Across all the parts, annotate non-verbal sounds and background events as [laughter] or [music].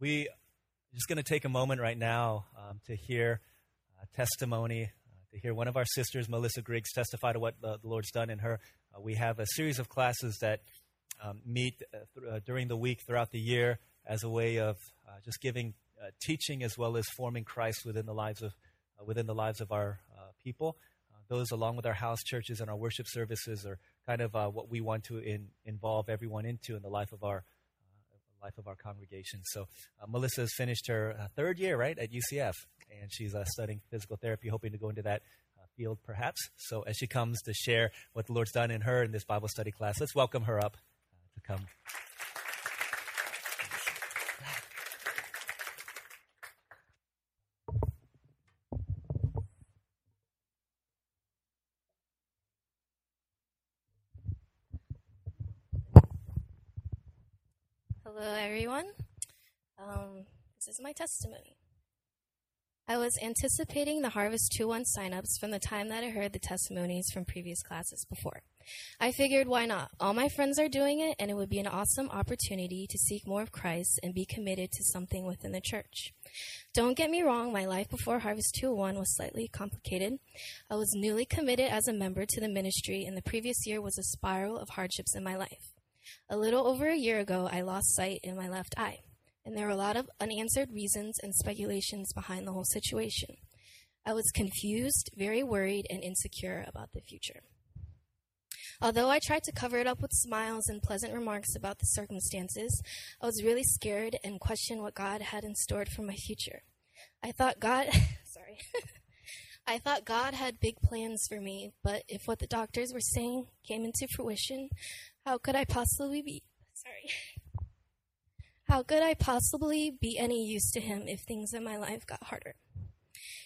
we are just going to take a moment right now um, to hear uh, testimony, uh, to hear one of our sisters, Melissa Griggs, testify to what the, the Lord's done in her. Uh, we have a series of classes that um, meet uh, th- uh, during the week throughout the year as a way of uh, just giving teaching as well as forming Christ within the lives of within the lives of our people. those, along with our house churches and our worship services, are kind of what we want to in, involve everyone into in the life of our life of our congregation. So uh, Melissa has finished her uh, third year, right, at UCF, and she's uh, studying physical therapy, hoping to go into that uh, field perhaps. So as she comes to share what the Lord's done in her in this Bible study class, let's welcome her up uh, to come. Hello, everyone. Um, this is my testimony. I was anticipating the Harvest 2-1 signups from the time that I heard the testimonies from previous classes before. I figured why not? All my friends are doing it, and it would be an awesome opportunity to seek more of Christ and be committed to something within the church. Don't get me wrong, my life before Harvest 2-1 was slightly complicated. I was newly committed as a member to the ministry, and the previous year was a spiral of hardships in my life. A little over a year ago, I lost sight in my left eye, and there were a lot of unanswered reasons and speculations behind the whole situation. I was confused, very worried, and insecure about the future. Although I tried to cover it up with smiles and pleasant remarks about the circumstances, I was really scared and questioned what God had in store for my future. I thought God, [laughs] sorry, [laughs] I thought God had big plans for me, but if what the doctors were saying came into fruition, how could I possibly be sorry? [laughs] How could I possibly be any use to him if things in my life got harder?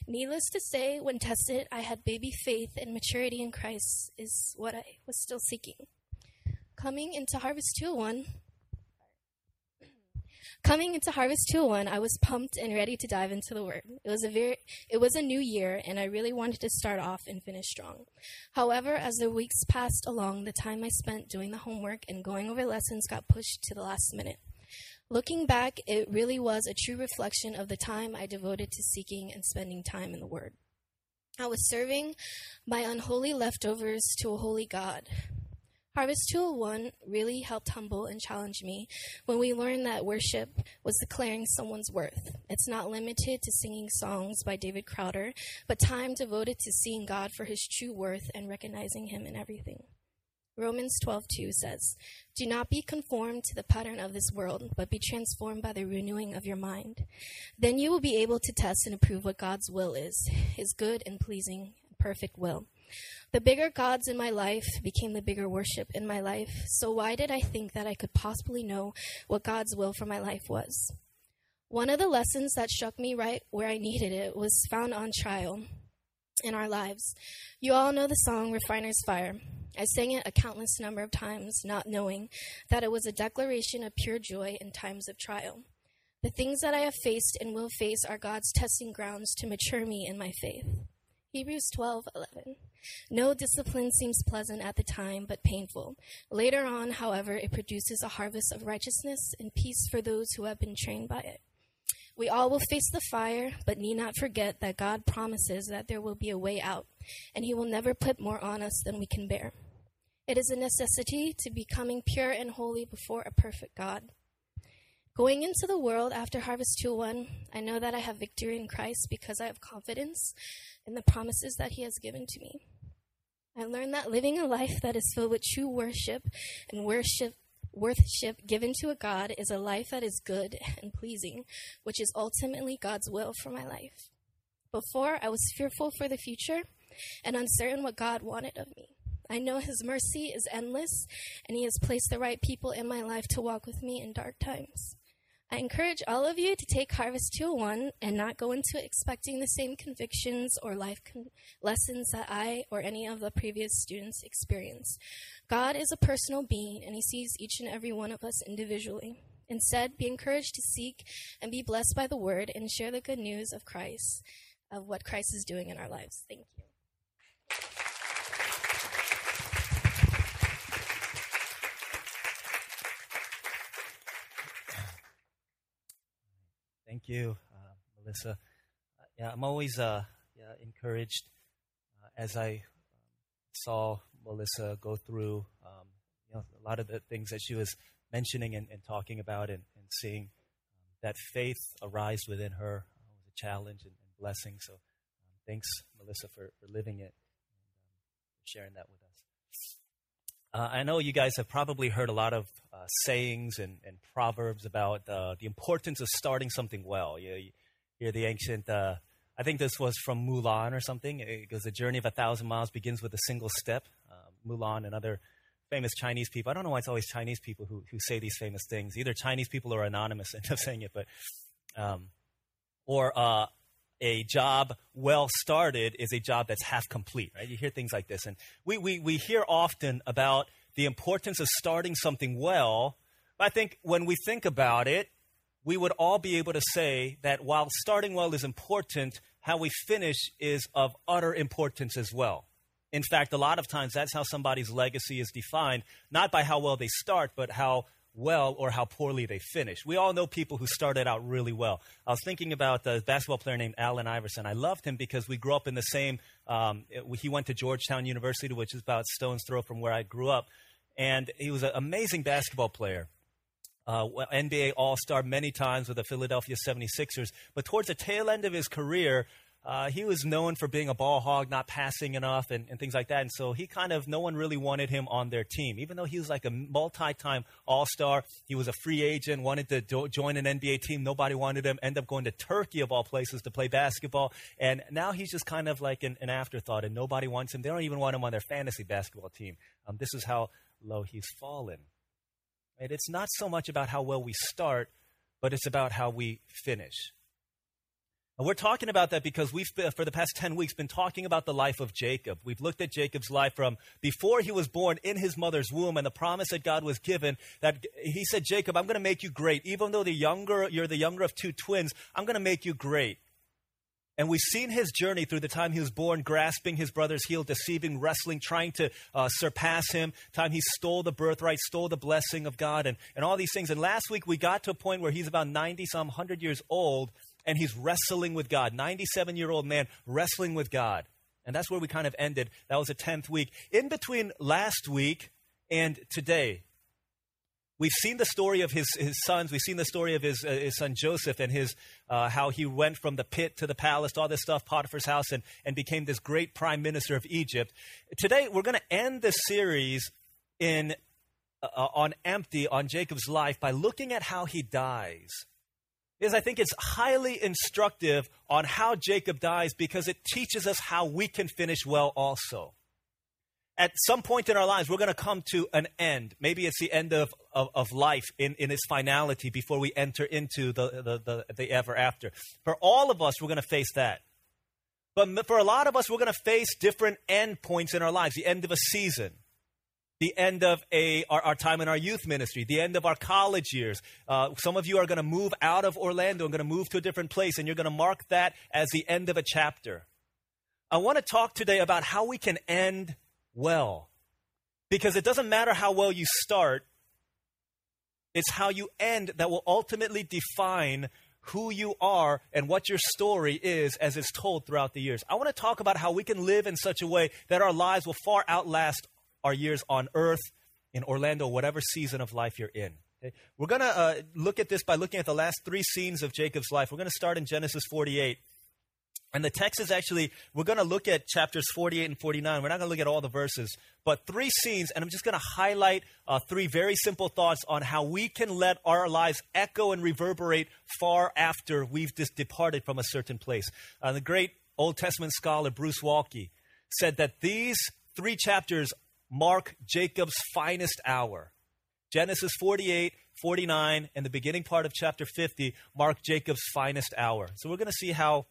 Needless to say, when tested, I had baby faith and maturity in Christ is what I was still seeking. Coming into Harvest 201, Coming into Harvest 201, I was pumped and ready to dive into the word. It was a very it was a new year and I really wanted to start off and finish strong. However, as the weeks passed along, the time I spent doing the homework and going over lessons got pushed to the last minute. Looking back, it really was a true reflection of the time I devoted to seeking and spending time in the word. I was serving my unholy leftovers to a holy God. Harvest 201 really helped humble and challenge me when we learned that worship was declaring someone's worth. It's not limited to singing songs by David Crowder, but time devoted to seeing God for his true worth and recognizing him in everything. Romans 12:2 says, "Do not be conformed to the pattern of this world, but be transformed by the renewing of your mind. Then you will be able to test and approve what God's will is, his good and pleasing perfect will." The bigger gods in my life became the bigger worship in my life. So why did I think that I could possibly know what God's will for my life was? One of the lessons that struck me right where I needed it was found on trial in our lives. You all know the song Refiner's Fire. I sang it a countless number of times, not knowing that it was a declaration of pure joy in times of trial. The things that I have faced and will face are God's testing grounds to mature me in my faith. Hebrews 12:11. No discipline seems pleasant at the time, but painful. Later on, however, it produces a harvest of righteousness and peace for those who have been trained by it. We all will face the fire, but need not forget that God promises that there will be a way out, and He will never put more on us than we can bear. It is a necessity to becoming pure and holy before a perfect God. Going into the world after Harvest 2-1, I know that I have victory in Christ because I have confidence in the promises that He has given to me. I learned that living a life that is filled with true worship and worship worship given to a God is a life that is good and pleasing, which is ultimately God's will for my life. Before, I was fearful for the future and uncertain what God wanted of me. I know His mercy is endless, and He has placed the right people in my life to walk with me in dark times. I encourage all of you to take Harvest 201 and not go into expecting the same convictions or life con- lessons that I or any of the previous students experienced. God is a personal being and he sees each and every one of us individually. Instead, be encouraged to seek and be blessed by the word and share the good news of Christ, of what Christ is doing in our lives. Thank you. Thank you, uh, Melissa. Uh, yeah, I'm always uh, yeah, encouraged uh, as I um, saw Melissa go through um, you know, a lot of the things that she was mentioning and, and talking about and, and seeing um, that faith arise within her uh, was a challenge and, and blessing. So um, thanks, Melissa, for, for living it and um, sharing that with us. Uh, I know you guys have probably heard a lot of uh, sayings and, and, proverbs about uh, the importance of starting something well. You, you hear the ancient, uh, I think this was from Mulan or something. It goes, The journey of a thousand miles begins with a single step. Uh, Mulan and other famous Chinese people. I don't know why it's always Chinese people who, who say these famous things. Either Chinese people or anonymous [laughs] end up saying it, but, um, or, uh, a job well started is a job that's half complete, right? You hear things like this. And we, we, we hear often about the importance of starting something well. But I think when we think about it, we would all be able to say that while starting well is important, how we finish is of utter importance as well. In fact, a lot of times that's how somebody's legacy is defined, not by how well they start, but how well or how poorly they finish. We all know people who started out really well. I was thinking about a basketball player named Allen Iverson. I loved him because we grew up in the same. Um, he went to Georgetown University, which is about stone's throw from where I grew up, and he was an amazing basketball player. Uh, NBA All Star many times with the Philadelphia 76ers. But towards the tail end of his career, uh, he was known for being a ball hog, not passing enough, and, and, things like that. And so he kind of, no one really wanted him on their team. Even though he was like a multi time All Star, he was a free agent, wanted to do, join an NBA team. Nobody wanted him, end up going to Turkey, of all places, to play basketball. And now he's just kind of like an, an afterthought, and nobody wants him. They don't even want him on their fantasy basketball team. Um, this is how low he's fallen. And it's not so much about how well we start, but it's about how we finish. And we're talking about that because we've, for the past 10 weeks, been talking about the life of Jacob. We've looked at Jacob's life from before he was born in his mother's womb and the promise that God was given that he said, Jacob, I'm going to make you great. Even though the younger, you're the younger of two twins, I'm going to make you great. And we've seen his journey through the time he was born, grasping his brother's heel, deceiving, wrestling, trying to uh, surpass him. Time he stole the birthright, stole the blessing of God, and, and all these things. And last week we got to a point where he's about 90 some, 100 years old, and he's wrestling with God. 97 year old man wrestling with God. And that's where we kind of ended. That was a 10th week. In between last week and today, we've seen the story of his, his sons. We've seen the story of his, uh, his son Joseph and his, uh, how he went from the pit to the palace, all this stuff, Potiphar's house, and, and became this great prime minister of Egypt. Today, we're going to end this series in, uh, on empty on Jacob's life by looking at how he dies is I think it's highly instructive on how Jacob dies because it teaches us how we can finish well also. At some point in our lives, we're going to come to an end. Maybe it's the end of, of, of life in, in its finality before we enter into the, the, the, the ever after. For all of us, we're going to face that. But for a lot of us, we're going to face different end points in our lives the end of a season, the end of a, our, our, time in our youth ministry, the end of our college years. Uh, some of you are going to move out of Orlando and going to move to a different place, and you're going to mark that as the end of a chapter. I want to talk today about how we can end well. Because it doesn't matter how well you start, it's how you end that will ultimately define who you are and what your story is as it's told throughout the years. I want to talk about how we can live in such a way that our lives will far outlast our years on earth, in Orlando, whatever season of life you're in. Okay? We're going to uh, look at this by looking at the last three scenes of Jacob's life. We're going to start in Genesis 48. And the text is actually, we're going to look at chapters 48 and 49. We're not going to look at all the verses, but three scenes, and I'm just going to highlight uh, three very simple thoughts on how we can let our lives echo and reverberate far after we've just departed from a certain place. Uh, the great Old Testament scholar Bruce Waltke said that these three chapters mark Jacob's finest hour. Genesis 48, 49, and the beginning part of chapter 50 mark Jacob's finest hour. So we're going to see how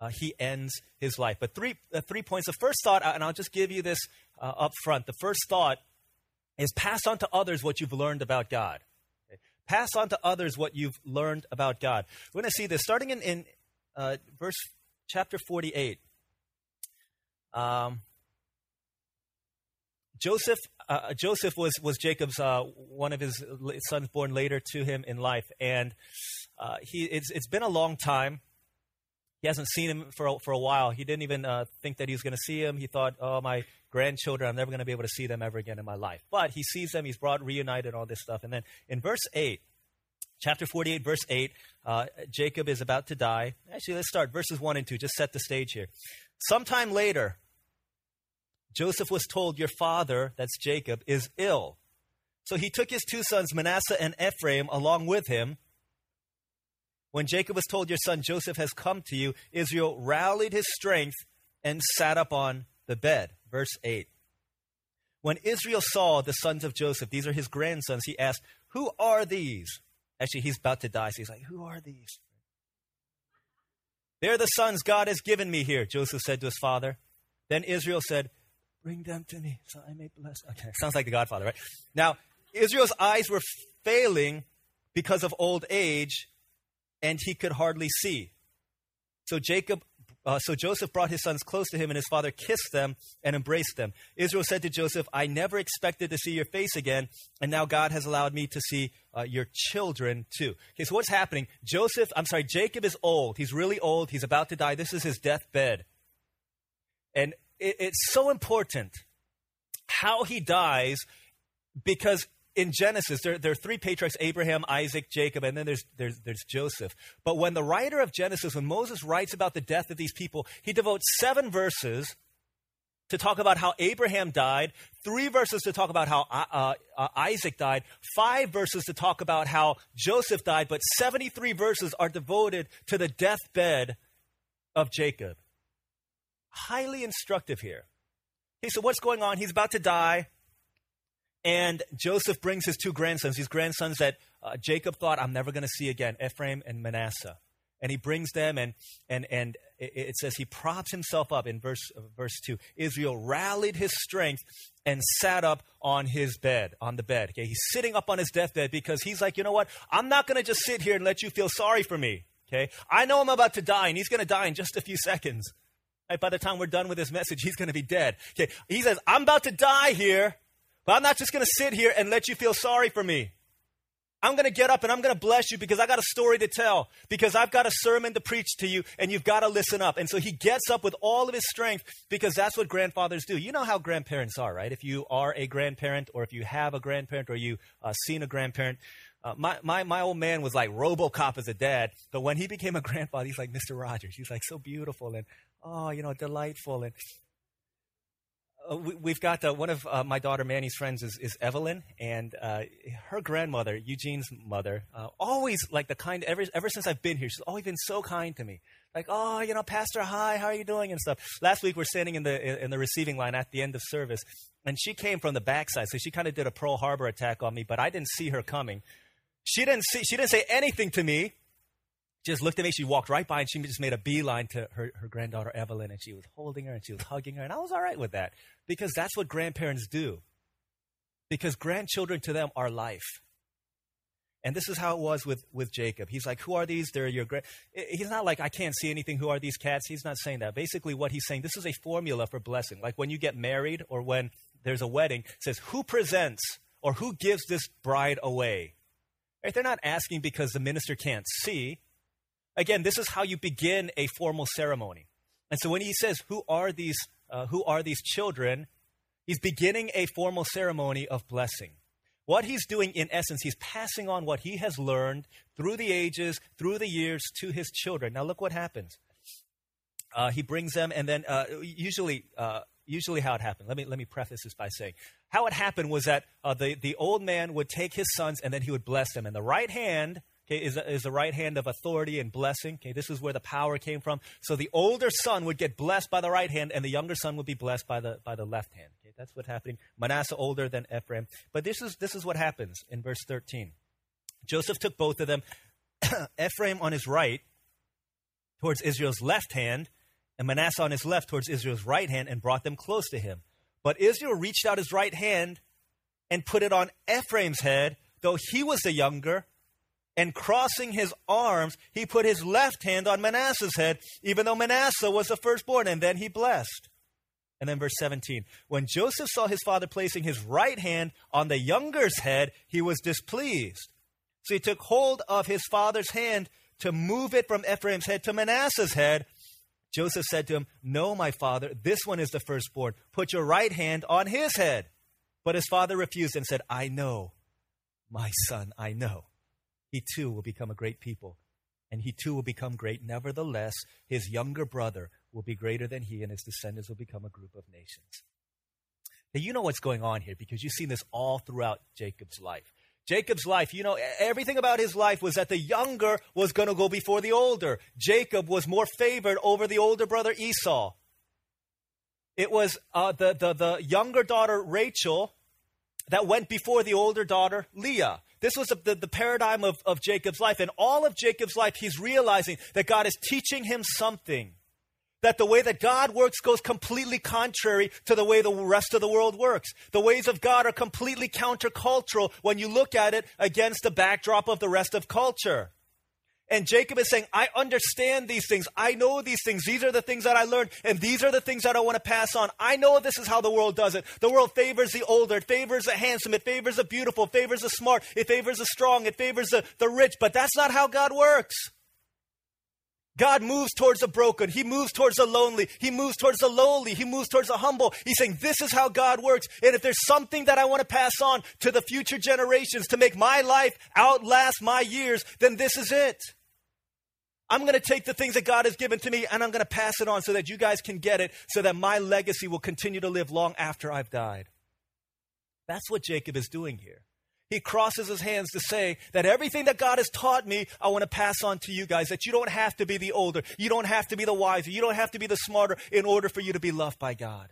uh, he ends his life. But three, uh, three points. The first thought, and I'll just give you this uh, up front. The first thought is pass on to others what you've learned about God. Okay? Pass on to others what you've learned about God. We're going to see this starting in, in uh, verse chapter 48. Um, Joseph, uh, Joseph was, was Jacob's, uh, one of his sons born later to him in life. And uh, he, it's, it's been a long time. He hasn't seen him for, for a while. He didn't even uh, think that he was going to see him. He thought, oh, my grandchildren, I'm never going to be able to see them ever again in my life. But he sees them, he's brought reunited, all this stuff. And then in verse 8, chapter 48, verse 8, uh, Jacob is about to die. Actually, let's start verses 1 and 2, just set the stage here. Sometime later, Joseph was told, Your father, that's Jacob, is ill. So he took his two sons, Manasseh and Ephraim, along with him. When Jacob was told, Your son Joseph has come to you, Israel rallied his strength and sat up on the bed. Verse 8. When Israel saw the sons of Joseph, these are his grandsons, he asked, Who are these? Actually, he's about to die, so he's like, Who are these? They're the sons God has given me here, Joseph said to his father. Then Israel said, Bring them to me so I may bless. Okay, sounds like the Godfather, right? Now, Israel's eyes were failing because of old age, and he could hardly see. So Jacob, uh, so Joseph brought his sons close to him, and his father kissed them and embraced them. Israel said to Joseph, "I never expected to see your face again, and now God has allowed me to see uh, your children too." Okay, so what's happening? Joseph, I'm sorry, Jacob is old. He's really old. He's about to die. This is his deathbed, and it, it's so important how he dies because in Genesis, there, there, are three patriarchs Abraham, Isaac, Jacob, and then there's, there's, there's Joseph. But when the writer of Genesis, when Moses writes about the death of these people, he devotes seven verses to talk about how Abraham died, three verses to talk about how uh, uh, uh Isaac died, five verses to talk about how Joseph died, but 73 verses are devoted to the deathbed of Jacob highly instructive here. Okay, so what's going on? He's about to die, and Joseph brings his two grandsons, these grandsons that uh, Jacob thought, I'm never going to see again, Ephraim and Manasseh. And he brings them, and, and, and it, says he props himself up in verse, uh, verse 2. Israel rallied his strength and sat up on his bed, on the bed. Okay, he's sitting up on his deathbed because he's like, you know what? I'm not going to just sit here and let you feel sorry for me. Okay, I know I'm about to die, and he's going to die in just a few seconds. Right, by the time we're done with this message, he's going to be dead. Okay, he says, I'm about to die here, but I'm not just going to sit here and let you feel sorry for me. I'm going to get up and I'm going to bless you because I got a story to tell, because I've got a sermon to preach to you, and you've got to listen up. And so he gets up with all of his strength because that's what grandfathers do. You know how grandparents are, right? If you are a grandparent, or if you have a grandparent, or you uh, seen a grandparent, uh, my, my, my old man was like Robocop as a dad, but when he became a [laughs] grandfather, he's like Mr. Rogers. He's like so beautiful and, oh, you know, delightful. And uh, we, have got uh, one of uh, my daughter Manny's friends is, is Evelyn, and uh, her grandmother, Eugene's mother, always like the kind, ever, ever since I've been here, she's always been so kind to me. Like, oh, you know, Pastor, hi, how are you doing? And stuff. Last week we're standing in the, in the receiving line at the end of service, and she came from the backside, so she kind of did a Pearl Harbor attack on me, but I didn't see her coming. She didn't see, she didn't say anything to me. Just looked at me. She walked right by and she just made a beeline to her, her granddaughter Evelyn and she was holding her and she was hugging her. And I was all right with that because that's what grandparents do. Because grandchildren to them are life. And this is how it was with, with Jacob. He's like, Who are these? They're your grand. He's not like, I can't see anything. Who are these cats? He's not saying that. Basically, what he's saying, this is a formula for blessing. Like when you get married or when there's a wedding, says, Who presents or who gives this bride away? Right? They're not asking because the minister can't see. Again, this is how you begin a formal ceremony. And so when he says, "Who are these? Uh, who are these children?" He's beginning a formal ceremony of blessing. What he's doing, in essence, he's passing on what he has learned through the ages, through the years, to his children. Now, look what happens. Uh, he brings them, and then uh, usually uh, usually how it happened. Let me, let me preface this by saying how it happened was that uh, the, the old man would take his sons and then he would bless them. And the right hand okay, is, is the right hand of authority and blessing. Okay, this is where the power came from. So the older son would get blessed by the right hand and the younger son would be blessed by the, by the left hand. Okay, that's what's happening. Manasseh older than Ephraim. But this is, this is what happens in verse 13. Joseph took both of them, [coughs] Ephraim on his right, towards Israel's left hand, and Manasseh on his left towards Israel's right hand and brought them close to him. But Israel reached out his right hand and put it on Ephraim's head, though he was the younger. And crossing his arms, he put his left hand on Manasseh's head, even though Manasseh was the firstborn, and then he blessed. And then verse 17 When Joseph saw his father placing his right hand on the younger's head, he was displeased. So he took hold of his father's hand to move it from Ephraim's head to Manasseh's head. Joseph said to him, No, my father, this one is the firstborn. Put your right hand on his head. But his father refused and said, I know, my son, I know. He too will become a great people, and he too will become great. Nevertheless, his younger brother will be greater than he, and his descendants will become a group of nations. Now, you know what's going on here because you've seen this all throughout Jacob's life. Jacob's life, you know, everything about his life was that the younger was going to go before the older. Jacob was more favored over the older brother Esau. It was uh, the, the, the younger daughter Rachel that went before the older daughter Leah. This was the, the paradigm of, of Jacob's life. And all of Jacob's life, he's realizing that God is teaching him something that the way that God works goes completely contrary to the way the rest of the world works. The ways of God are completely countercultural when you look at it against the backdrop of the rest of culture. And Jacob is saying, I understand these things. I know these things. These are the things that I learned, and these are the things that I want to pass on. I know this is how the world does it. The world favors the older, it favors the handsome, it favors the beautiful, it favors the smart, it favors the strong, it favors the, the rich, but that's not how God works. God moves towards the broken. He moves towards the lonely. He moves towards the lowly. He moves towards the humble. He's saying, This is how God works. And if there's something that I want to pass on to the future generations to make my life outlast my years, then this is it. I'm going to take the things that God has given to me and I'm going to pass it on so that you guys can get it, so that my legacy will continue to live long after I've died. That's what Jacob is doing here he crosses his hands to say that everything that God has taught me, I want to pass on to you guys. That you don't have to be the older, you don't have to be the wiser, you don't have to be the smarter in order for you to be loved by God.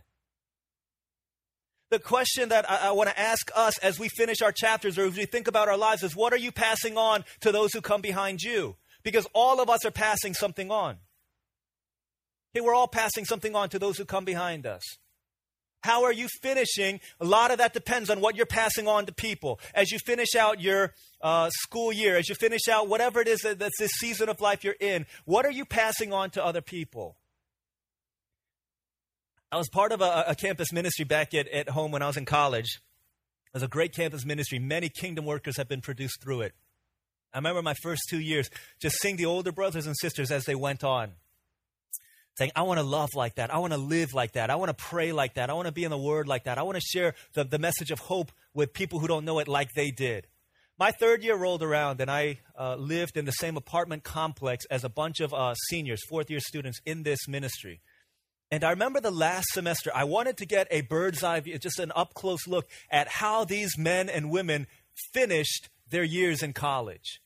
The question that I, I want to ask us as we finish our chapters or as we think about our lives is what are you passing on to those who come behind you? Because all of us are passing something on. Okay, we're all passing something on to those who come behind us. How are you finishing? A lot of that depends on what you're passing on to people. As you finish out your uh, school year, as you finish out whatever it is that, that's this season of life you're in, what are you passing on to other people? I was part of a, a campus ministry back at, at home when I was in college. It was a great campus ministry. Many kingdom workers have been produced through it. I remember my first two years just seeing the older brothers and sisters as they went on saying, I want to love like that. I want to live like that. I want to pray like that. I want to be in the Word like that. I want to share the, the message of hope with people who don't know it like they did. My third year rolled around, and I uh, lived in the same apartment complex as a bunch of uh, seniors, fourth year students in this ministry. And I remember the last semester, I wanted to get a bird's eye view, just an up close look at how these men and women finished their years in college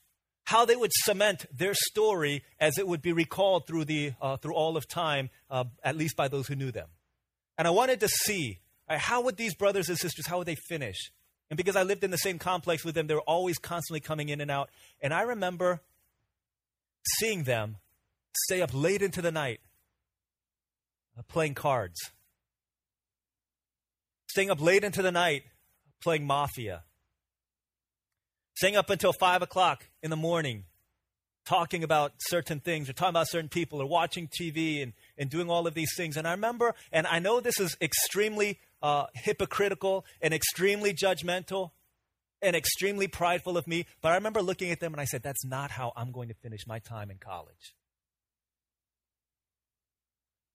how they would cement their story as it would be recalled through, the, uh, through all of time, uh, at least by those who knew them. And I wanted to see uh, how would these brothers and sisters, how would they finish? And because I lived in the same complex with them, they were always constantly coming in and out. And I remember seeing them stay up late into the night uh, playing cards, staying up late into the night playing Mafia staying up until 5 o'clock in the morning talking about certain things or talking about certain people or watching TV and, and doing all of these things. And I remember, and I know this is extremely uh, hypocritical and extremely judgmental and extremely prideful of me, but I remember looking at them and I said, that's not how I'm going to finish my time in college.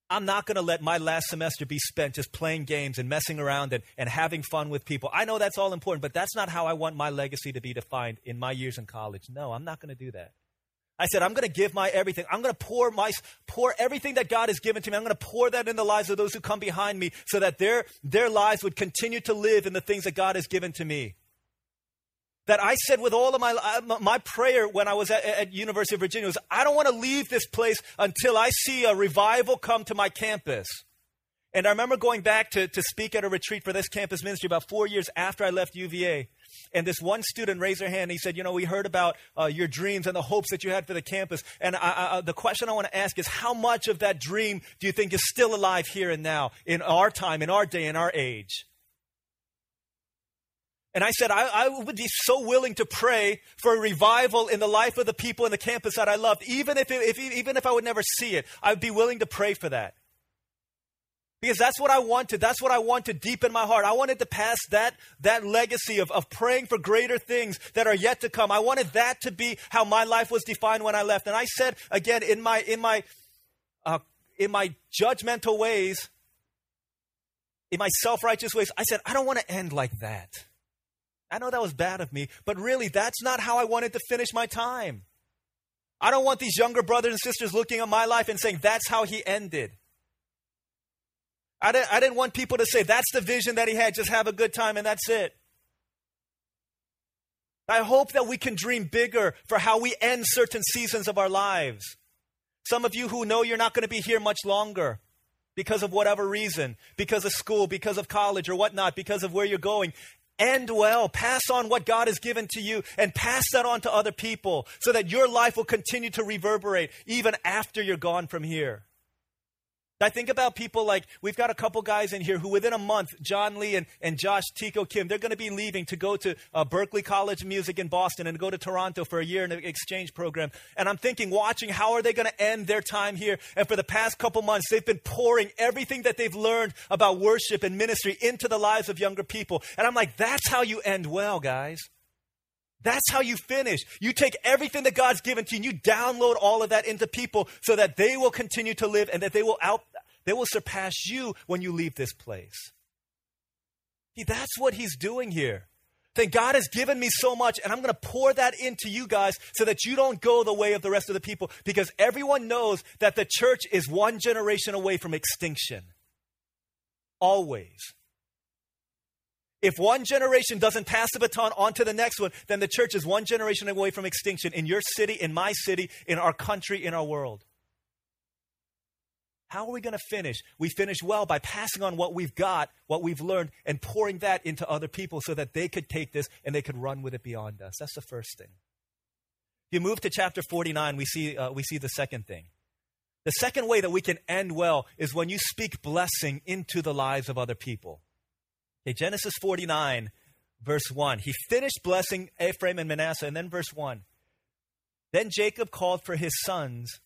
I'm not going to let my last semester be spent just playing games and messing around and, and having fun with people. I know that's all important, but that's not how I want my legacy to be defined in my years in college. No, I'm not going to do that. I said, I'm going to give my everything. I'm going to pour my, pour everything that God has given to me. I'm going to pour that in the lives of those who come behind me so that their, their lives would continue to live in the things that God has given to me that I said with all of my uh, my prayer when I was at, at University of Virginia was I don't want to leave this place until I see a revival come to my campus. And I remember going back to, to speak at a retreat for this campus ministry about four years after I left UVA. And this one student raised her hand. And he said, You know, we heard about uh, your dreams and the hopes that you had for the campus. And I, I, the question I want to ask is how much of that dream do you think is still alive here and now, in our time, in our day, in our age? And I said, I, I, would be so willing to pray for a revival in the life of the people in the campus that I loved, even if, if, even if I would never see it. I would be willing to pray for that. Because that's what I wanted. That's what I wanted deep in my heart. I wanted to pass that, that legacy of, of praying for greater things that are yet to come. I wanted that to be how my life was defined when I left. And I said again in my in my uh, in my judgmental ways, in my self-righteous ways, I said, I don't want to end like that. I know that was bad of me, but really that's not how I wanted to finish my time. I don't want these younger brothers and sisters looking at my life and saying that's how he ended. I didn't, I didn't want people to say that's the vision that he had, just have a good time and that's it. I hope that we can dream bigger for how we end certain seasons of our lives. Some of you who know you're not going to be here much longer because of whatever reason, because of school, because of college or whatnot, because of where you're going. End well. Pass on what God has given to you and pass that on to other people so that your life will continue to reverberate even after you're gone from here. I think about people like we've got a couple guys in here who, within a month, John Lee and, and Josh Tico Kim, they're going to be leaving to go to uh, Berklee College of Music in Boston and go to Toronto for a year in an exchange program. And I'm thinking, watching, how are they going to end their time here? And for the past couple months, they've been pouring everything that they've learned about worship and ministry into the lives of younger people. And I'm like, that's how you end well, guys. That's how you finish. You take everything that God's given to you and you download all of that into people so that they will continue to live and that they will out they will surpass you when you leave this place. See, that's what he's doing here. Then God has given me so much, and I'm going to pour that into you guys so that you don't go the way of the rest of the people because everyone knows that the church is one generation away from extinction. Always. If one generation doesn't pass the baton on to the next one, then the church is one generation away from extinction in your city, in my city, in our country, in our world. How are we going to finish? We finish well by passing on what we've got, what we've learned, and pouring that into other people so that they could take this and they could run with it beyond us. That's the first thing. If you move to chapter 49, we see, uh, we see the second thing. The second way that we can end well is when you speak blessing into the lives of other people. Okay, Genesis 49, verse 1. He finished blessing Ephraim and Manasseh, and then verse 1. Then Jacob called for his sons,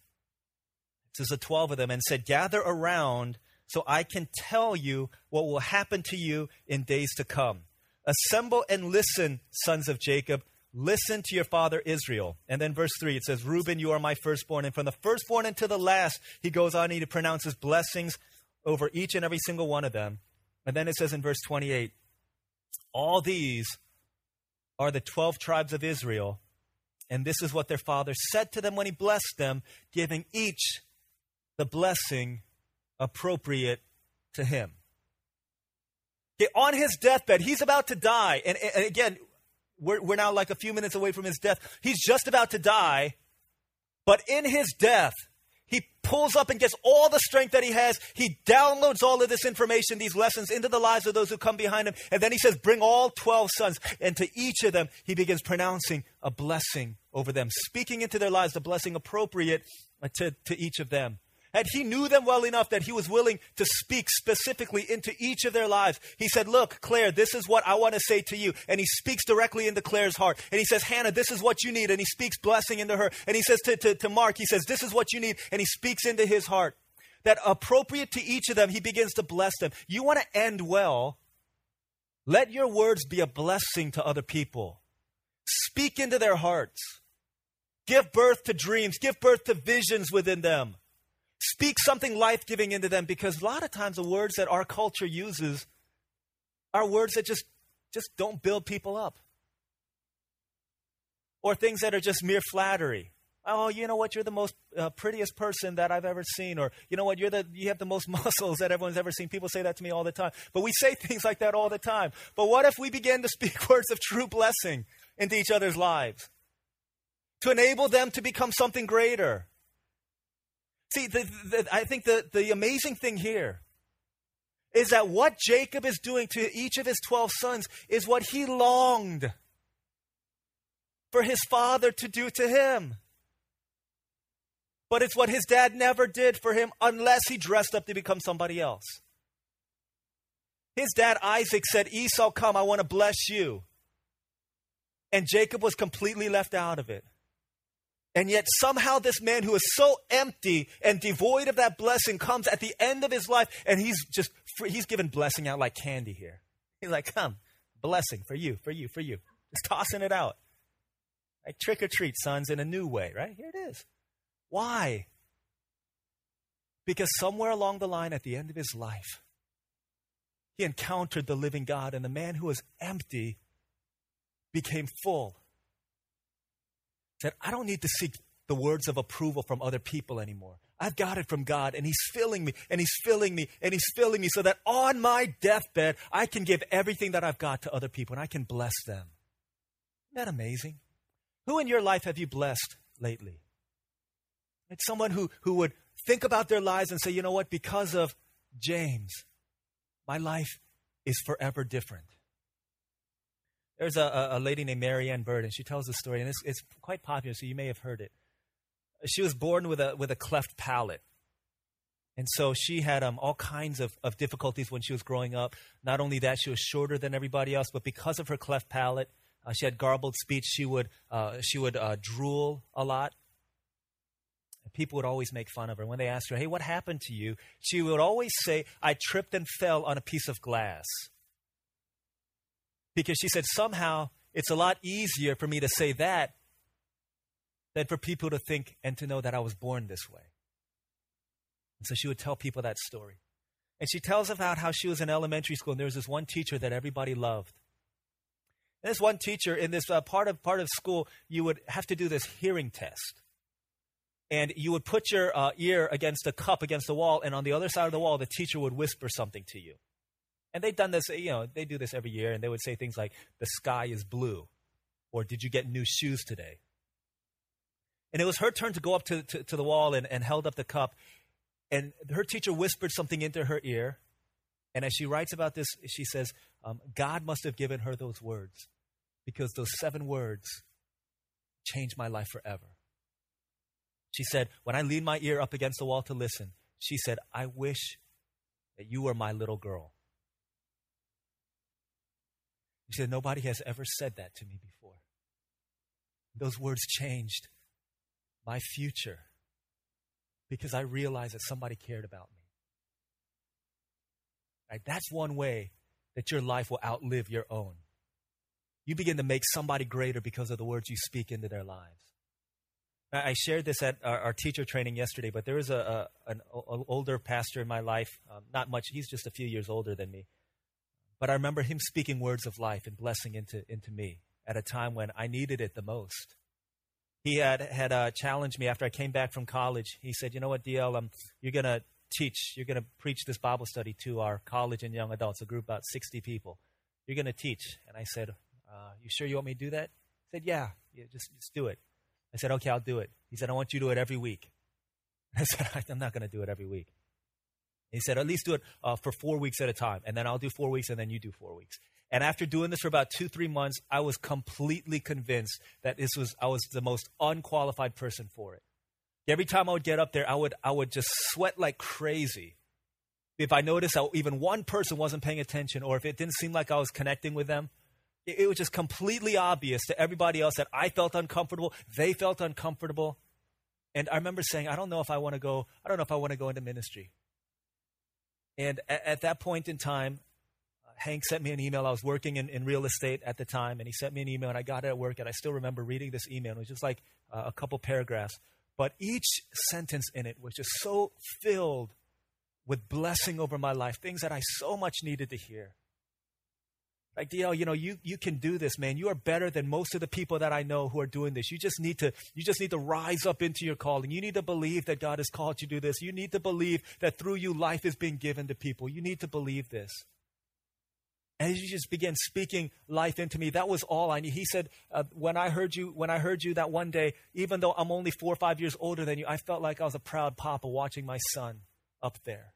this is the 12 of them, and said, Gather around so I can tell you what will happen to you in days to come. Assemble and listen, sons of Jacob. Listen to your father Israel. And then verse 3, it says, Reuben, you are my firstborn. And from the firstborn until the last, he goes on, he pronounces blessings over each and every single one of them. And then it says in verse 28 All these are the 12 tribes of Israel, and this is what their father said to them when he blessed them, giving each the blessing appropriate to him. Okay, on his deathbed, he's about to die. And, and again, we're, we're now like a few minutes away from his death. He's just about to die, but in his death, he pulls up and gets all the strength that he has. He downloads all of this information, these lessons, into the lives of those who come behind him. And then he says, Bring all 12 sons. And to each of them, he begins pronouncing a blessing over them, speaking into their lives the blessing appropriate to, to each of them. And he knew them well enough that he was willing to speak specifically into each of their lives. He said, Look, Claire, this is what I want to say to you. And he speaks directly into Claire's heart. And he says, Hannah, this is what you need. And he speaks blessing into her. And he says to, to, to Mark, he says, This is what you need. And he speaks into his heart. That appropriate to each of them, he begins to bless them. You want to end well, let your words be a blessing to other people. Speak into their hearts. Give birth to dreams. Give birth to visions within them. Speak something life giving into them because a lot of times the words that our culture uses are words that just, just don't build people up. Or things that are just mere flattery. Oh, you know what? You're the most uh, prettiest person that I've ever seen. Or, you know what? You're the, you have the most [laughs] muscles that everyone's ever seen. People say that to me all the time. But we say [laughs] things like that all the time. But what if we begin to speak [laughs] words of true blessing into each other's lives? To enable them to become something greater See, the, the, I think the, the amazing thing here is that what Jacob is doing to each of his 12 sons is what he longed for his father to do to him. But it's what his dad never did for him unless he dressed up to become somebody else. His dad Isaac said, Esau, come, I want to bless you. And Jacob was completely left out of it. And yet, somehow, this man who is so empty and devoid of that blessing comes at the end of his life, and he's just he's given blessing out like candy here. He's like, "Come, blessing for you, for you, for you." Just tossing it out, like trick or treat, sons, in a new way. Right here it is. Why? Because somewhere along the line, at the end of his life, he encountered the living God, and the man who was empty became full said, I don't need to seek the words of approval from other people anymore. I've got it from God, and He's filling me, and He's filling me, and He's filling me so that on my deathbed, I can give everything that I've got to other people, and I can bless them. Isn't that amazing? Who in your life have you blessed lately? It's someone who, who would think about their lives and say, you know what, because of James, my life is forever different. There's a, a lady named Mary Ann Bird, and she tells the story, and it's, it's quite popular, so you may have heard it. She was born with a, with a cleft palate. And so she had um, all kinds of, of difficulties when she was growing up. Not only that, she was shorter than everybody else, but because of her cleft palate, uh, she had garbled speech. She would, uh, she would uh, drool a lot. And people would always make fun of her. When they asked her, hey, what happened to you? She would always say, I tripped and fell on a piece of glass because she said somehow it's a lot easier for me to say that than for people to think and to know that I was born this way. And so she would tell people that story. And she tells about how she was in elementary school and there was this one teacher that everybody loved. And this one teacher in this uh, part of part of school, you would have to do this hearing test. And you would put your uh, ear against a cup against the wall, and on the other side of the wall, the teacher would whisper something to you. And they've done this, you know, they do this every year, and they would say things like, the sky is blue, or did you get new shoes today? And it was her turn to go up to, to, to the wall and, and held up the cup. And her teacher whispered something into her ear. And as she writes about this, she says, um, God must have given her those words because those seven words changed my life forever. She said, When I leaned my ear up against the wall to listen, she said, I wish that you were my little girl. He said, Nobody has ever said that to me before. Those words changed my future because I realized that somebody cared about me. Right? That's one way that your life will outlive your own. You begin to make somebody greater because of the words you speak into their lives. I shared this at our, teacher training yesterday, but there was a, a an, older pastor in my life, um, not much, he's just a few years older than me. But I remember him [laughs] speaking words of life and blessing into, into me at a time when I needed it the most. He had, had uh, challenged me after I came back from college. He said, You know what, DL, um, you're going to teach, you're going to preach this Bible study to our college and young adults, a group about 60 people. You're going to teach. And I said, uh, You sure you want me to do that? He said, Yeah, yeah just, just do it. I said, Okay, I'll do it. He said, I want you to do it every week. [laughs] I said, I'm not going to do it every week. He said, at least do it uh, for four weeks at a time. And then I'll do four weeks, and then you do four weeks. And after doing this for about two, three months, I was completely convinced that this was I was the most unqualified person for it. Every time I would get up there, I would I would just sweat like crazy. If I noticed that even one person wasn't paying attention, or if it didn't seem like I was connecting with them, it, it was just completely obvious to everybody else that I felt uncomfortable. They felt uncomfortable. And I remember saying, I don't know if I want to go, I don't know if I want to go into ministry. And at, at that point in time, uh, Hank sent me an email. I was working in, in real estate at the time, and he sent me an email, and I got it at work, and I still remember reading this email. It was just like uh, a couple paragraphs. But each sentence in it was just so filled with blessing over my life, things that I so much needed to hear. Like DL, you know, you, you can do this, man. You are better than most of the people that I know who are doing this. You just need to you just need to rise up into your calling. You need to believe that God has called you to do this. You need to believe that through you life is being given to people. You need to believe this. And he just began speaking life into me. That was all I need. He said, uh, "When I heard you, when I heard you that one day, even though I'm only four or five years older than you, I felt like I was a proud papa watching my son up there."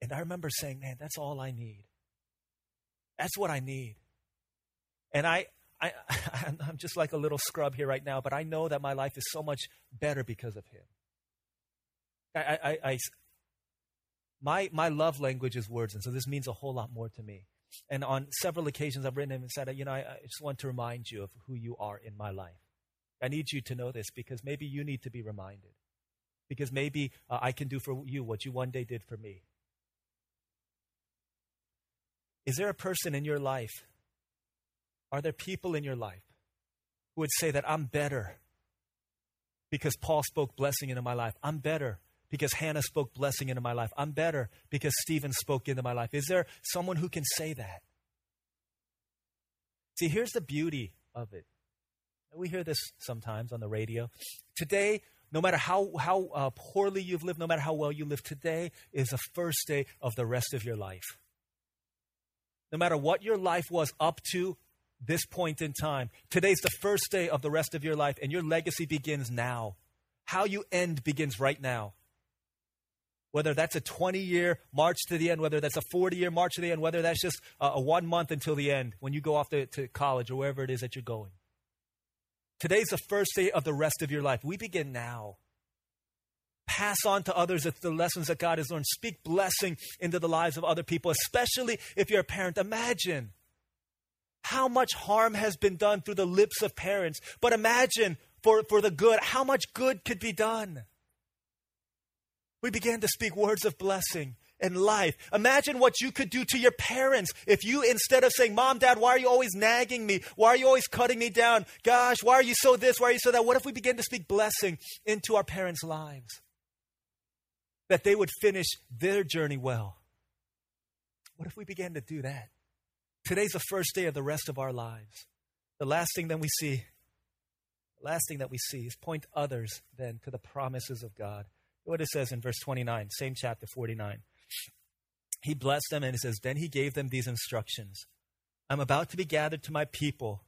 And I remember saying, "Man, that's all I need." That's what I need. And I, I, [laughs] I'm just like a little scrub here right now, but I know that my life is so much better because of him. I, I, I, my, my love language is words, and so this means a whole lot more to me. And on several occasions, I've written him and said, you know, I, I just want to remind you of who you are in my life. I need you to know this because maybe you need to be reminded. Because maybe uh, I can do for you what you one day did for me. Is there a person in your life? Are there people in your life who would say that I'm better because Paul spoke blessing into my life? I'm better because Hannah spoke blessing into my life. I'm better because Stephen spoke into my life. Is there someone who can say that? See, here's the beauty of it. We hear this sometimes on the radio. Today, no matter how, how uh, poorly you've lived, no matter how well you live, today is the first day of the rest of your life. No matter what your life was up to this point in time, today's the first day of the rest of your life, and your legacy begins now. How you end begins right now. Whether that's a 20 year march to the end, whether that's a 40 year march to the end, whether that's just a, a one month until the end when you go off to, to college or wherever it is that you're going. Today's the first day of the rest of your life. We begin now. Pass on to others the lessons that God has learned. Speak blessing into the lives of other people, especially if you're a parent. Imagine how much harm has been done through the lips of parents. But imagine for, for the good, how much good could be done. We began to speak words of blessing and life. Imagine what you could do to your parents if you, instead of saying, Mom, Dad, why are you always nagging me? Why are you always cutting me down? Gosh, why are you so this? Why are you so that? What if we begin to speak blessing into our parents' lives? That they would finish their journey well. What if we began to do that? Today's the first day of the rest of our lives. The last thing that we see, the last thing that we see is point others then to the promises of God. What it says in verse 29, same chapter 49. He blessed them and it says, Then he gave them these instructions I'm about to be gathered to my people.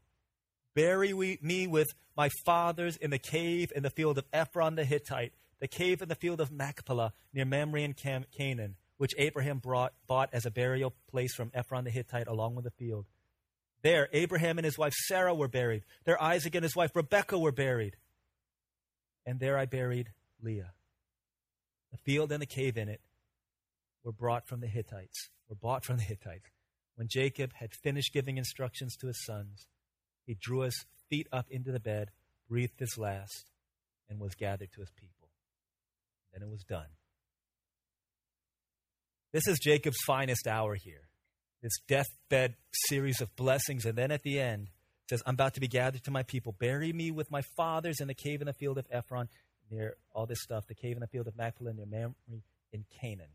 Bury we, me with my fathers in the cave in the field of Ephron the Hittite, the cave in the field of Machpelah near Mamre in Canaan, which Abraham brought, bought as a burial place from Ephron the Hittite along with the field. There, Abraham and his wife Sarah were buried. There, Isaac and his wife Rebekah were buried. And there I buried Leah. The field and the cave in it were brought from the Hittites, were bought from the Hittites. When Jacob had finished giving instructions to his sons, he drew his feet up into the bed, breathed his last, and was gathered to his people. Then it was done. This is Jacob's finest hour here. This deathbed series of blessings, and then at the end, says, I'm about to be gathered to my people. Bury me with my fathers in the cave in the field of Ephron, near all this stuff, the cave in the field of Machpelah, near Mamre in Canaan.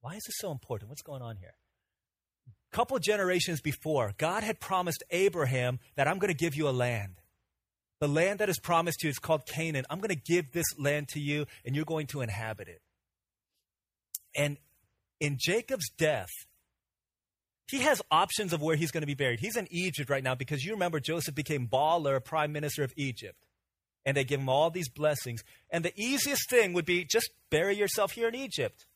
Why is this so important? What's going on here? A couple generations before, God had promised Abraham that I'm going to give you a land. The land that is promised to you is called Canaan. I'm going to give this land to you, and you're going to inhabit it. And in Jacob's death, he has options of where he's going to be buried. He's in Egypt right now because you remember Joseph became baller, prime minister of Egypt. And they give him all these blessings. And the easiest thing would be just bury yourself here in Egypt.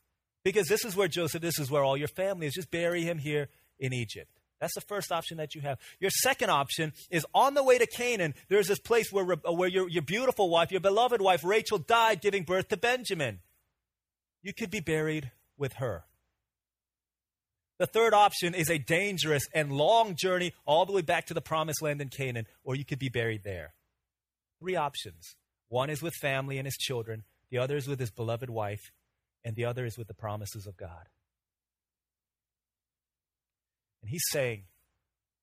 Because this is where Joseph, this is where all your family is. Just bury him here in Egypt. That's the first option that you have. Your second option is on the way to Canaan, there's this place where, where your, your beautiful wife, your beloved wife, Rachel, died giving birth to Benjamin. You could be buried with her. The third option is a dangerous and long journey all the way back to the promised land in Canaan, or you could be buried there. Three options. One is with family and his children, the other is with his beloved wife, and the other is with the promises of God. And he's saying,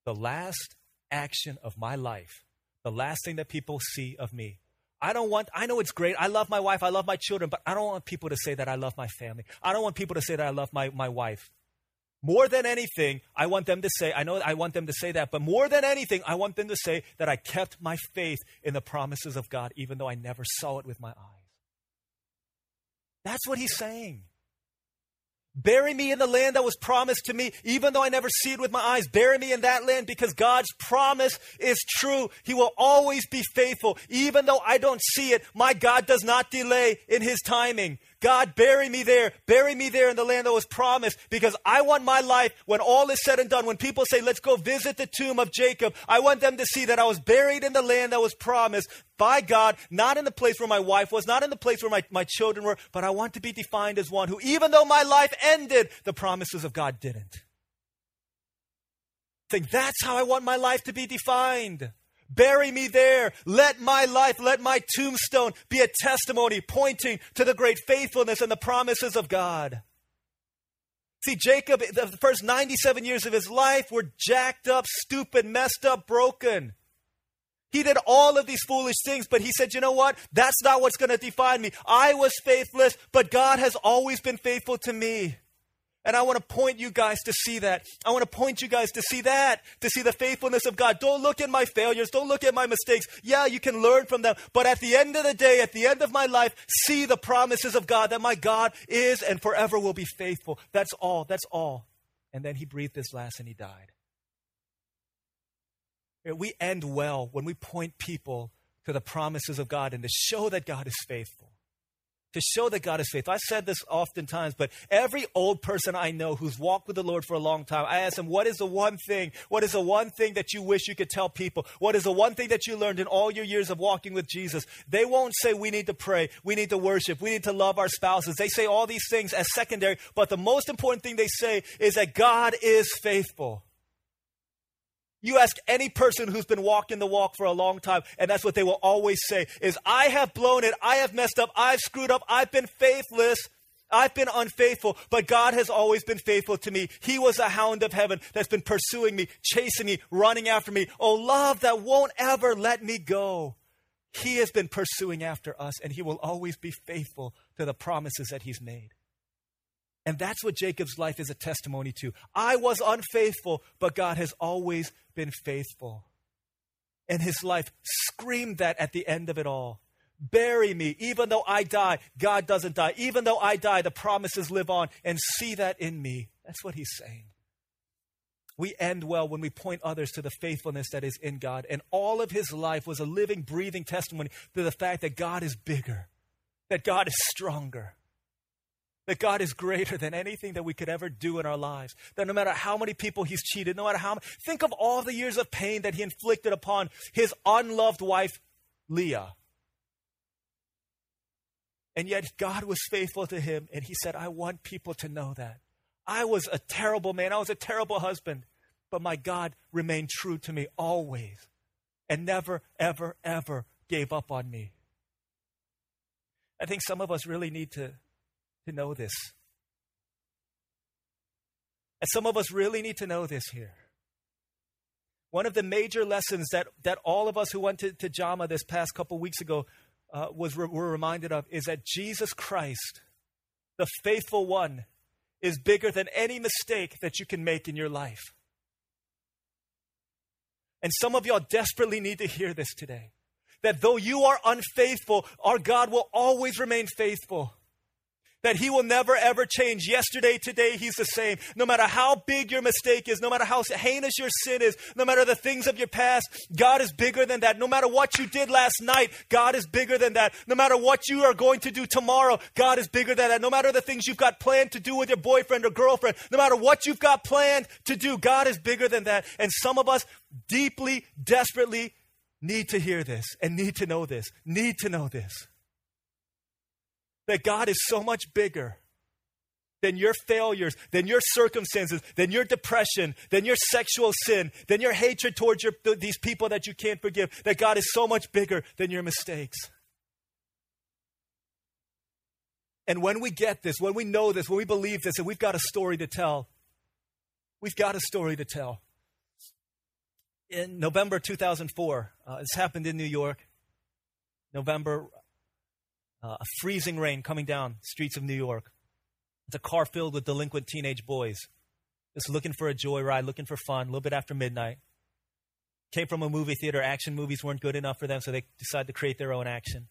the last action of my life, the last thing that people see of me, I don't want, I know it's great. I love my wife. I love my children, but I don't want people to say that I love my family. I don't want people to say that I love my, my wife. More than anything, I want them to say, I know I want them to say that, but more than anything, I want them to say that I kept my faith in the promises of God, even though I never saw it with my eyes. That's what he's saying. Bury me in the land that was promised to me, even though I never see it with my eyes. Bury me in that land because God's promise is true. He will always be faithful. Even though I don't see it, my God does not delay in his timing. God, bury me there. Bury me there in the land that was promised because I want my life, when all is said and done, when people say, let's go visit the tomb of Jacob, I want them to see that I was buried in the land that was promised by God, not in the place where my wife was, not in the place where my, my children were, but I want to be defined as one who, even though my life ended, the promises of God didn't. Think that's how I want my life to be defined Bury me there. Let my life, let my tombstone be a testimony pointing to the great faithfulness and the promises of God. See, Jacob, the first 97 years of his life were jacked up, stupid, messed up, broken. He did all of these foolish things, but he said, you know what? That's not what's going to define me. I was faithless, but God has always been faithful to me. And I want to point you guys to see that. I want to point you guys to see that, to see the faithfulness of God. Don't look at my failures. Don't look at my mistakes. Yeah, you can learn from them. But at the end of the day, at the end of my life, see the promises of God that my God is and forever will be faithful. That's all. That's all. And then he breathed his last and he died. We end well when we point people to the promises of God and to show that God is faithful to show that God is faithful. I've said this oftentimes, but every old person I know who's walked with the Lord for a long time, I ask them, what is the one thing? What is the one thing that you wish you could tell people? What is the one thing that you learned in all your years of walking with Jesus? They won't say we need to pray, we need to worship, we need to love our spouses. They say all these things as secondary, but the most important thing they say is that God is faithful. You ask any person who's been walking the walk for a long time, and that's what they will always say is, I have blown it, I have messed up, I've screwed up, I've been faithless, I've been unfaithful, but God has always been faithful to me. He was a hound of heaven that's been pursuing me, chasing me, running after me. Oh, love that won't ever let me go. He has been pursuing after us, and He will always be faithful to the promises that He's made. And that's what Jacob's life is a testimony to. I was unfaithful, but God has always been faithful. And his life screamed that at the end of it all. Bury me. Even though I die, God doesn't die. Even though I die, the promises live on. And see that in me. That's what he's saying. We end well when we point others to the faithfulness that is in God. And all of his life was a living, breathing testimony to the fact that God is bigger, that God is stronger, that God is greater than anything that we could ever do in our lives. That no matter how many people he's cheated, no matter how many, think of all the years of pain that he inflicted upon his unloved wife, Leah. And yet God was faithful to him, and he said, I want people to know that. I was a terrible man, I was a terrible husband, but my God remained true to me always and never, ever, ever gave up on me. I think some of us really need to to know this. And some of us really need to know this here. One of the major lessons that, that all of us who went to, to Jama this past couple weeks ago uh, was re- were reminded of is that Jesus Christ, the faithful one, is bigger than any mistake that you can make in your life. And some of y'all desperately need to hear this today. That though you are unfaithful, our God will always remain faithful that he will never ever change. Yesterday, today, he's the same. No matter how big your mistake is, no matter how heinous your sin is, no matter the things of your past, God is bigger than that. No matter what you did last night, God is bigger than that. No matter what you are going to do tomorrow, God is bigger than that. No matter the things you've got planned to do with your boyfriend or girlfriend, no matter what you've got planned to do, God is bigger than that. And some of us deeply, desperately need to hear this and need to know this, need to know this that God is so much bigger than your failures, than your circumstances, than your depression, than your sexual sin, than your hatred towards your, these people that you can't forgive, that God is so much bigger than your mistakes. And when we get this, when we know this, when we believe this, and we've got a story to tell, we've got a story to tell. In November 2004, uh, this happened in New York. November, uh, a freezing rain coming down streets of New York. It's a car filled with delinquent teenage boys, just looking for a joyride, looking for fun, a little bit after midnight. Came from a movie theater. Action movies weren't good enough for them, so they decided to create their own action.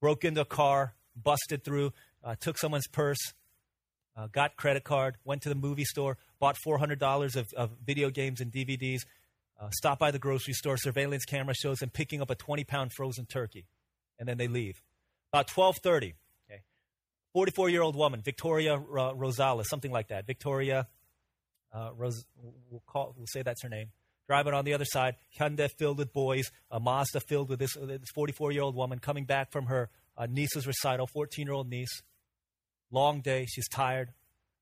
Broke into a car, busted through, uh, took someone's purse, uh, got credit card, went to the movie store, bought $400 of, of video games and DVDs, uh, stopped by the grocery store, surveillance camera shows them picking up a 20 pound frozen turkey, and then they leave. About 1230, okay, 44 year old woman, Victoria uh, Rosales, something like that. Victoria, uh, Rose, we'll, call, we'll say that's her name. Driving on the other side, Hyundai filled with boys, a Mazda filled with this 44 year old woman coming back from her uh, niece's recital, 14 year old niece. Long day, she's tired.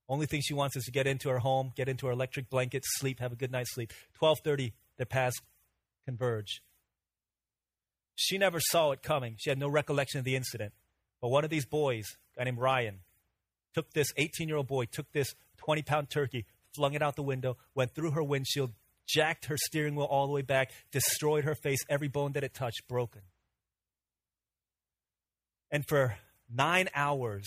Only thing she wants is to get into her home, get into her electric blanket, sleep, have a good night's sleep. 12:30, their paths converge. She never saw it coming. She had no recollection of the incident. But one of these boys, a guy named Ryan, took this 18 year old boy, took this 20 pound turkey, flung it out the window, went through her windshield, jacked her steering wheel all the way back, destroyed her face, every bone that it touched broken. And for nine hours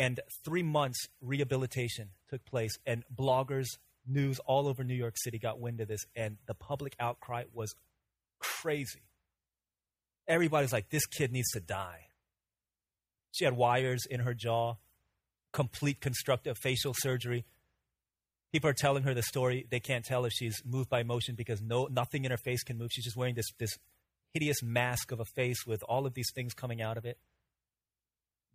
and three months, rehabilitation took place, and bloggers, news all over New York City got wind of this, and the public outcry was crazy. Everybody's like, this kid needs to die. She had wires in her jaw, complete constructive facial surgery. People are telling her the story. They can't tell if she's moved by emotion because no, nothing in her face can move. She's just wearing this, this hideous mask of a face with all of these things coming out of it.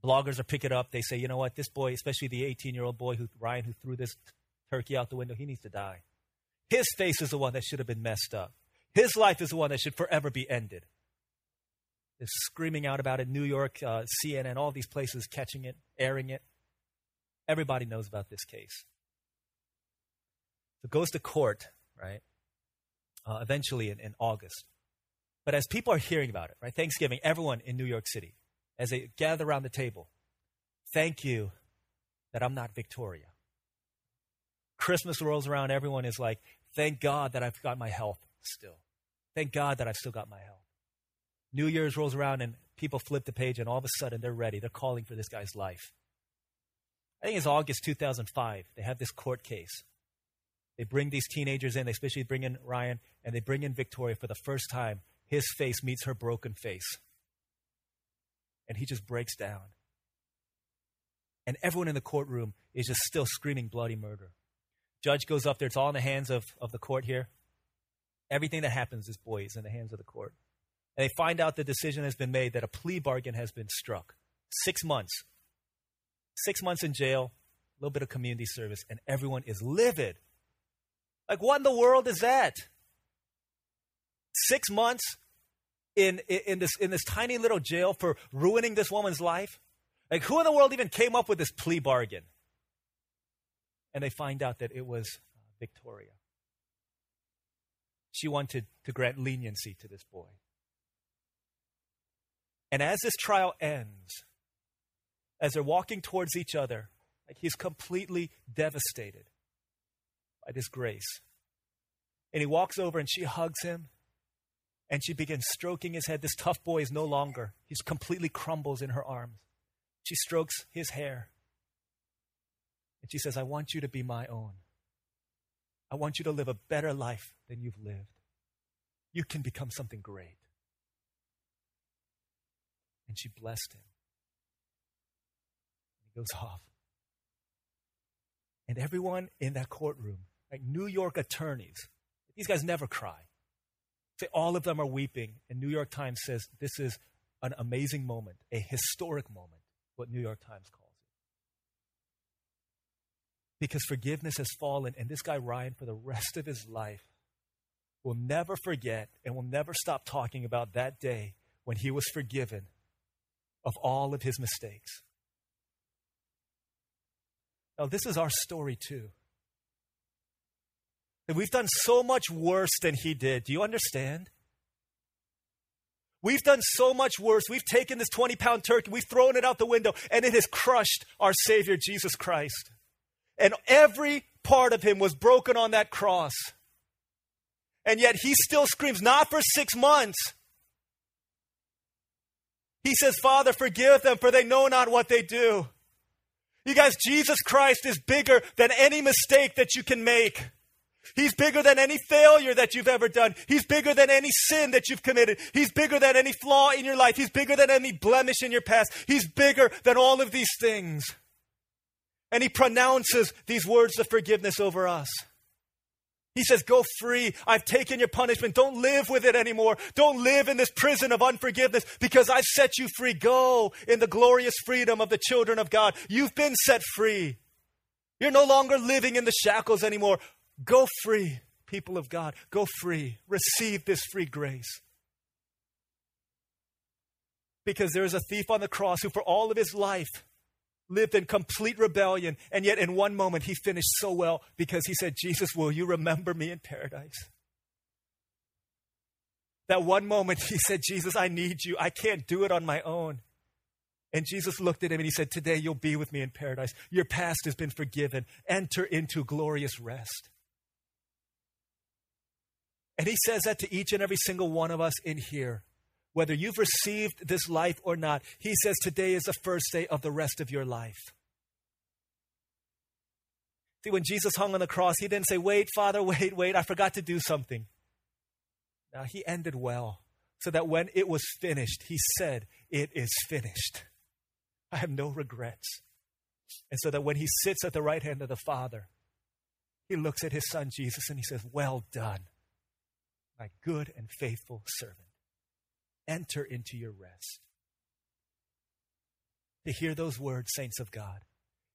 Bloggers are picking up. They say, you know what, this boy, especially the 18 year old boy who Ryan who threw this turkey out the window, he needs to die. His face is the one that should have been messed up. His life is the one that should forever be ended. They're screaming out about it. New York, uh, CNN, all these places catching it, airing it. Everybody knows about this case. So it goes to court, right? Uh, eventually in, in August. But as people are hearing about it, right? Thanksgiving, everyone in New York City, as they gather around the table, thank you that I'm not Victoria. Christmas rolls around, everyone is like, thank God that I've got my health still. Thank God that I've still got my health. New Year's rolls around and people flip the page, and all of a sudden they're ready. They're calling for this guy's life. I think it's August 2005. They have this court case. They bring these teenagers in, they especially bring in Ryan, and they bring in Victoria for the first time. His face meets her broken face. And he just breaks down. And everyone in the courtroom is just still screaming bloody murder. Judge goes up there. It's all in the hands of, of the court here. Everything that happens, this boy, is in the hands of the court. And they find out the decision has been made that a plea bargain has been struck. Six months. Six months in jail, a little bit of community service, and everyone is livid. Like, what in the world is that? Six months in, in, this, in this tiny little jail for ruining this woman's life? Like, who in the world even came up with this plea bargain? And they find out that it was uh, Victoria. She wanted to grant leniency to this boy. And as this trial ends, as they're walking towards each other, like he's completely devastated by this grace. And he walks over and she hugs him and she begins stroking his head. This tough boy is no longer, he's completely crumbles in her arms. She strokes his hair. And she says, I want you to be my own. I want you to live a better life than you've lived. You can become something great. And she blessed him. He goes [laughs] off. And everyone in that courtroom, like New York attorneys, these guys never cry. All of them are weeping. And New York Times says this is an amazing moment, a historic moment, what New York Times calls it. Because forgiveness has fallen, and this guy Ryan, for the rest of his life, will never forget and will never stop talking about that day when he was forgiven of all of his mistakes. Now, this is our story too. That we've done so much worse than he did. Do you understand? We've done so much worse. We've taken this 20 pound turkey, we've thrown it out the window, and it has crushed our Savior, Jesus Christ. And every part of him was broken on that cross. And yet he still screams, not for six months, he says, Father, forgive them, for they know not what they do. You guys, Jesus Christ is bigger than any mistake that you can make. He's bigger than any failure that you've ever done. He's bigger than any sin that you've committed. He's bigger than any flaw in your life. He's bigger than any blemish in your past. He's bigger than all of these things. And he pronounces these words of forgiveness over us. He says, Go free. I've taken your punishment. Don't live with it anymore. Don't live in this prison of unforgiveness because I've set you free. Go in the glorious freedom of the children of God. You've been set free. You're no longer living in the shackles anymore. Go free, people of God. Go free. Receive this free grace. Because there is a thief on the cross who, for all of his life, lived in complete rebellion, and yet in one moment he finished so well because he said, Jesus, will you remember me in paradise? That one moment he said, Jesus, I need you. I can't do it on my own. And Jesus looked at him and he said, Today you'll be with me in paradise. Your past has been forgiven. Enter into glorious rest. And he says that to each and every single one of us in here. Whether you've received this life or not, he says today is the first day of the rest of your life. See, when Jesus hung on the cross, he didn't say, Wait, Father, [laughs] wait, wait, I forgot to do something. Now, he ended well, so that when it was finished, he said, It is finished. I have no regrets. And so that when he sits at the right hand of the Father, he looks at his son Jesus and he says, Well done, my good and faithful servant. Enter into your rest. To hear those words, saints of God,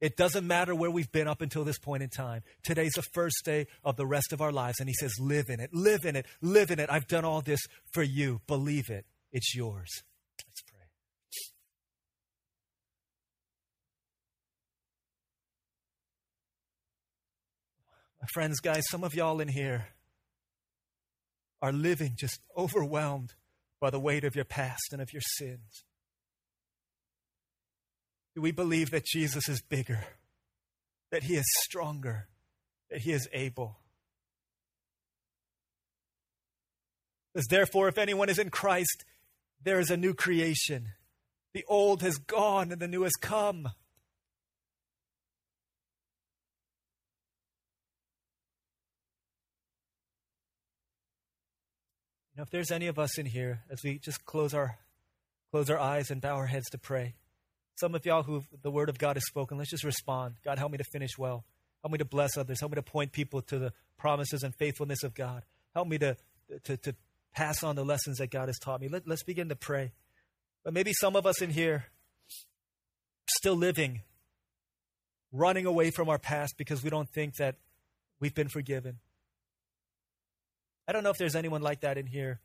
it doesn't matter where we've been up until this point in time. Today's the first day of the rest of our lives. And he says, Live in it, live in it, live in it. I've done all this for you. Believe it. It's yours. Let's pray. My friends, guys, some of y'all in here are living just overwhelmed by the weight of your past and of your sins. Do we believe that Jesus is bigger, that he is stronger, that he is able? As therefore, if anyone is in Christ, there is a new creation. The old has gone and the new has come. You know, if there's any of us in here, as we just close our close our eyes and bow our heads to pray, some of y'all who the word of God is spoken, let's just respond. God, help me to finish well. Help me to bless others. Help me to point people to the promises and faithfulness of God. Help me to, to, to pass on the lessons that God has taught me. Let, let's begin to pray. But maybe some of us in here still living, running away from our past because we don't think that we've been forgiven. I don't know if there's anyone like that in here.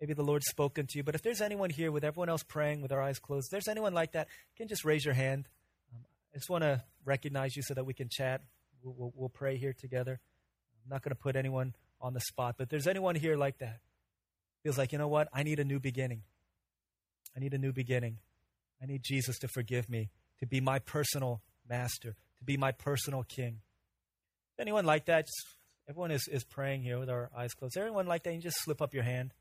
Maybe the Lord's spoken to you. But if there's anyone here with everyone else praying with our eyes closed, if there's anyone like that, can just raise your hand. Um, I just want to recognize you so that we can chat. We'll, we'll, we'll pray here together. I'm not going to put anyone on the spot, but if there's anyone here like that, feels like, you know what? I need a new beginning. I need a new beginning. I need Jesus to forgive me, to be my personal master, to be my personal king. Anyone like that? Just, everyone is, is praying here with our eyes closed. Everyone like that? You just slip up your hand.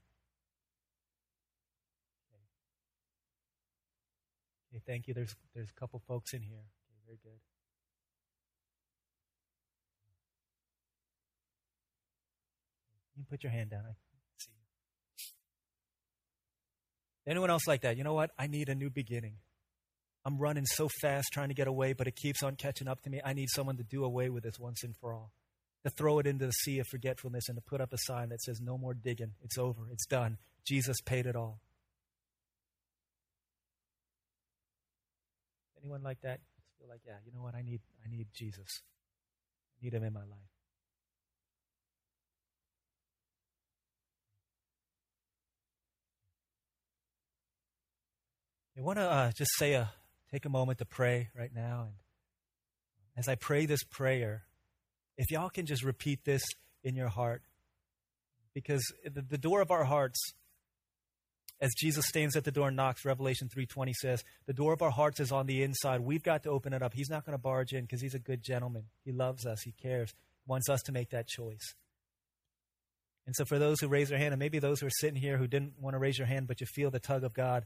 Okay, thank you. There's there's a couple folks in here. Okay, very good. You put your hand down. I see you. Anyone else like that? You know what? I need a new beginning. I'm running so fast trying to get away, but it keeps on catching up to me. I need someone to do away with this once and for all. To throw it into the sea of forgetfulness and to put up a sign that says, No more digging. It's over. It's done. Jesus paid it all. Anyone like that? Just feel like, yeah, you know what? I need I need Jesus. I need him in my life. I want to uh, just say a take a moment to pray right now, and as I pray this prayer, if y'all can just repeat this in your heart, because the, door of our hearts as Jesus stands at the door and knocks, Revelation 3:20 says, "The door of our hearts is on the inside. We've got to open it up. He's not going to barge in because he's a good gentleman. He loves us. He cares. Wants us to make that choice." And so for those who raise their hand and maybe those who are sitting here who didn't want to raise your hand but you feel the tug of God,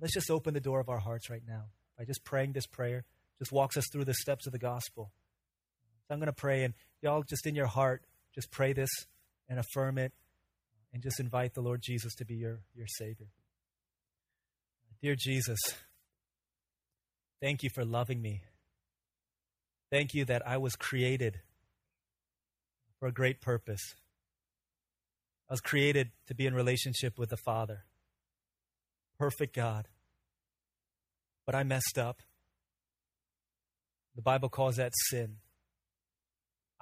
let's just open the door of our hearts right now by just praying this prayer. Just walks us through the steps of the gospel. I'm going to pray and y'all just in your heart just pray this and affirm it and just invite the Lord Jesus to be your, your Savior. Dear Jesus, thank you for loving me. Thank you that I was created for a great purpose. I was created to be in relationship with the Father. Perfect God. But I messed up. The Bible calls that sin.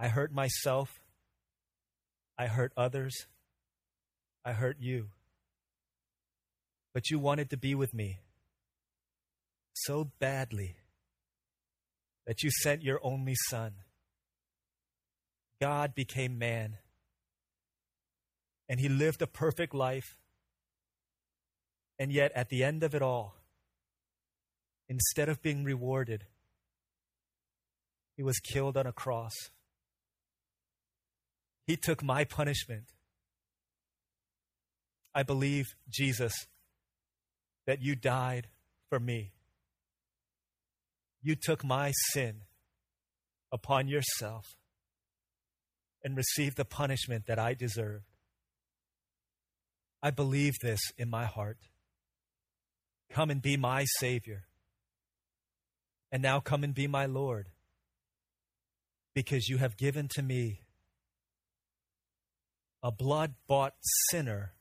I hurt myself. I hurt others. I hurt you. But you wanted to be with me so badly that you sent your only son. God became man. and he lived a perfect life. And yet, at the end of it all, instead of being rewarded, he was killed on a cross. He took my punishment. I believe, Jesus, that you died for me. You took my sin upon yourself and received the punishment that I deserved. I believe this in my heart. Come and be my Savior. And now come and be my Lord. Because you have given to me a blood bought sinner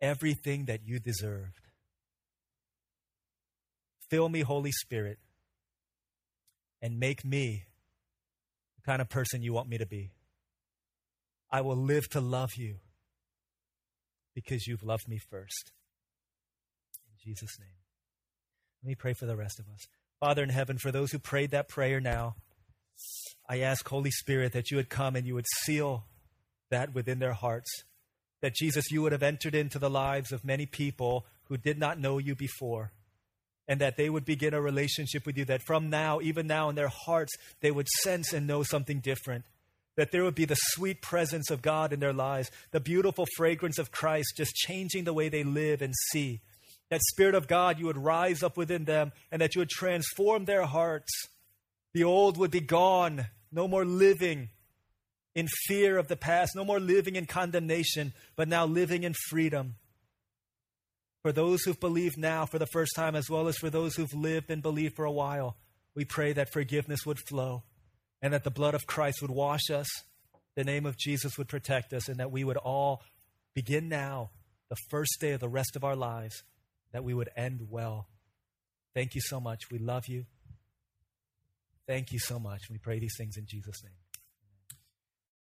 everything that you deserved. Fill me, Holy Spirit, and make me the kind of person you want me to be. I will live to love you because you've loved me first. In Jesus' name. Let me pray for the rest of us. Father in heaven, for those who prayed that prayer now, I ask, Holy Spirit, that you would come and you would seal that within their hearts. That Jesus, you would have entered into the lives of many people who did not know you before. And that they would begin a relationship with you, that from now, even now in their hearts, they would sense and know something different. That there would be the sweet presence of God in their lives, the beautiful fragrance of Christ just changing the way they live and see. That Spirit of God, you would rise up within them and that you would transform their hearts. The old would be gone, no more living in fear of the past, no more living in condemnation, but now living in freedom. For those who've believed now for the first time, as well as for those who've lived and believed for a while, we pray that forgiveness would flow and that the blood of Christ would wash us, the name of Jesus would protect us, and that we would all begin now, the first day of the rest of our lives, that we would end well. Thank you so much. We love you. Thank you so much. We pray these things in Jesus' name.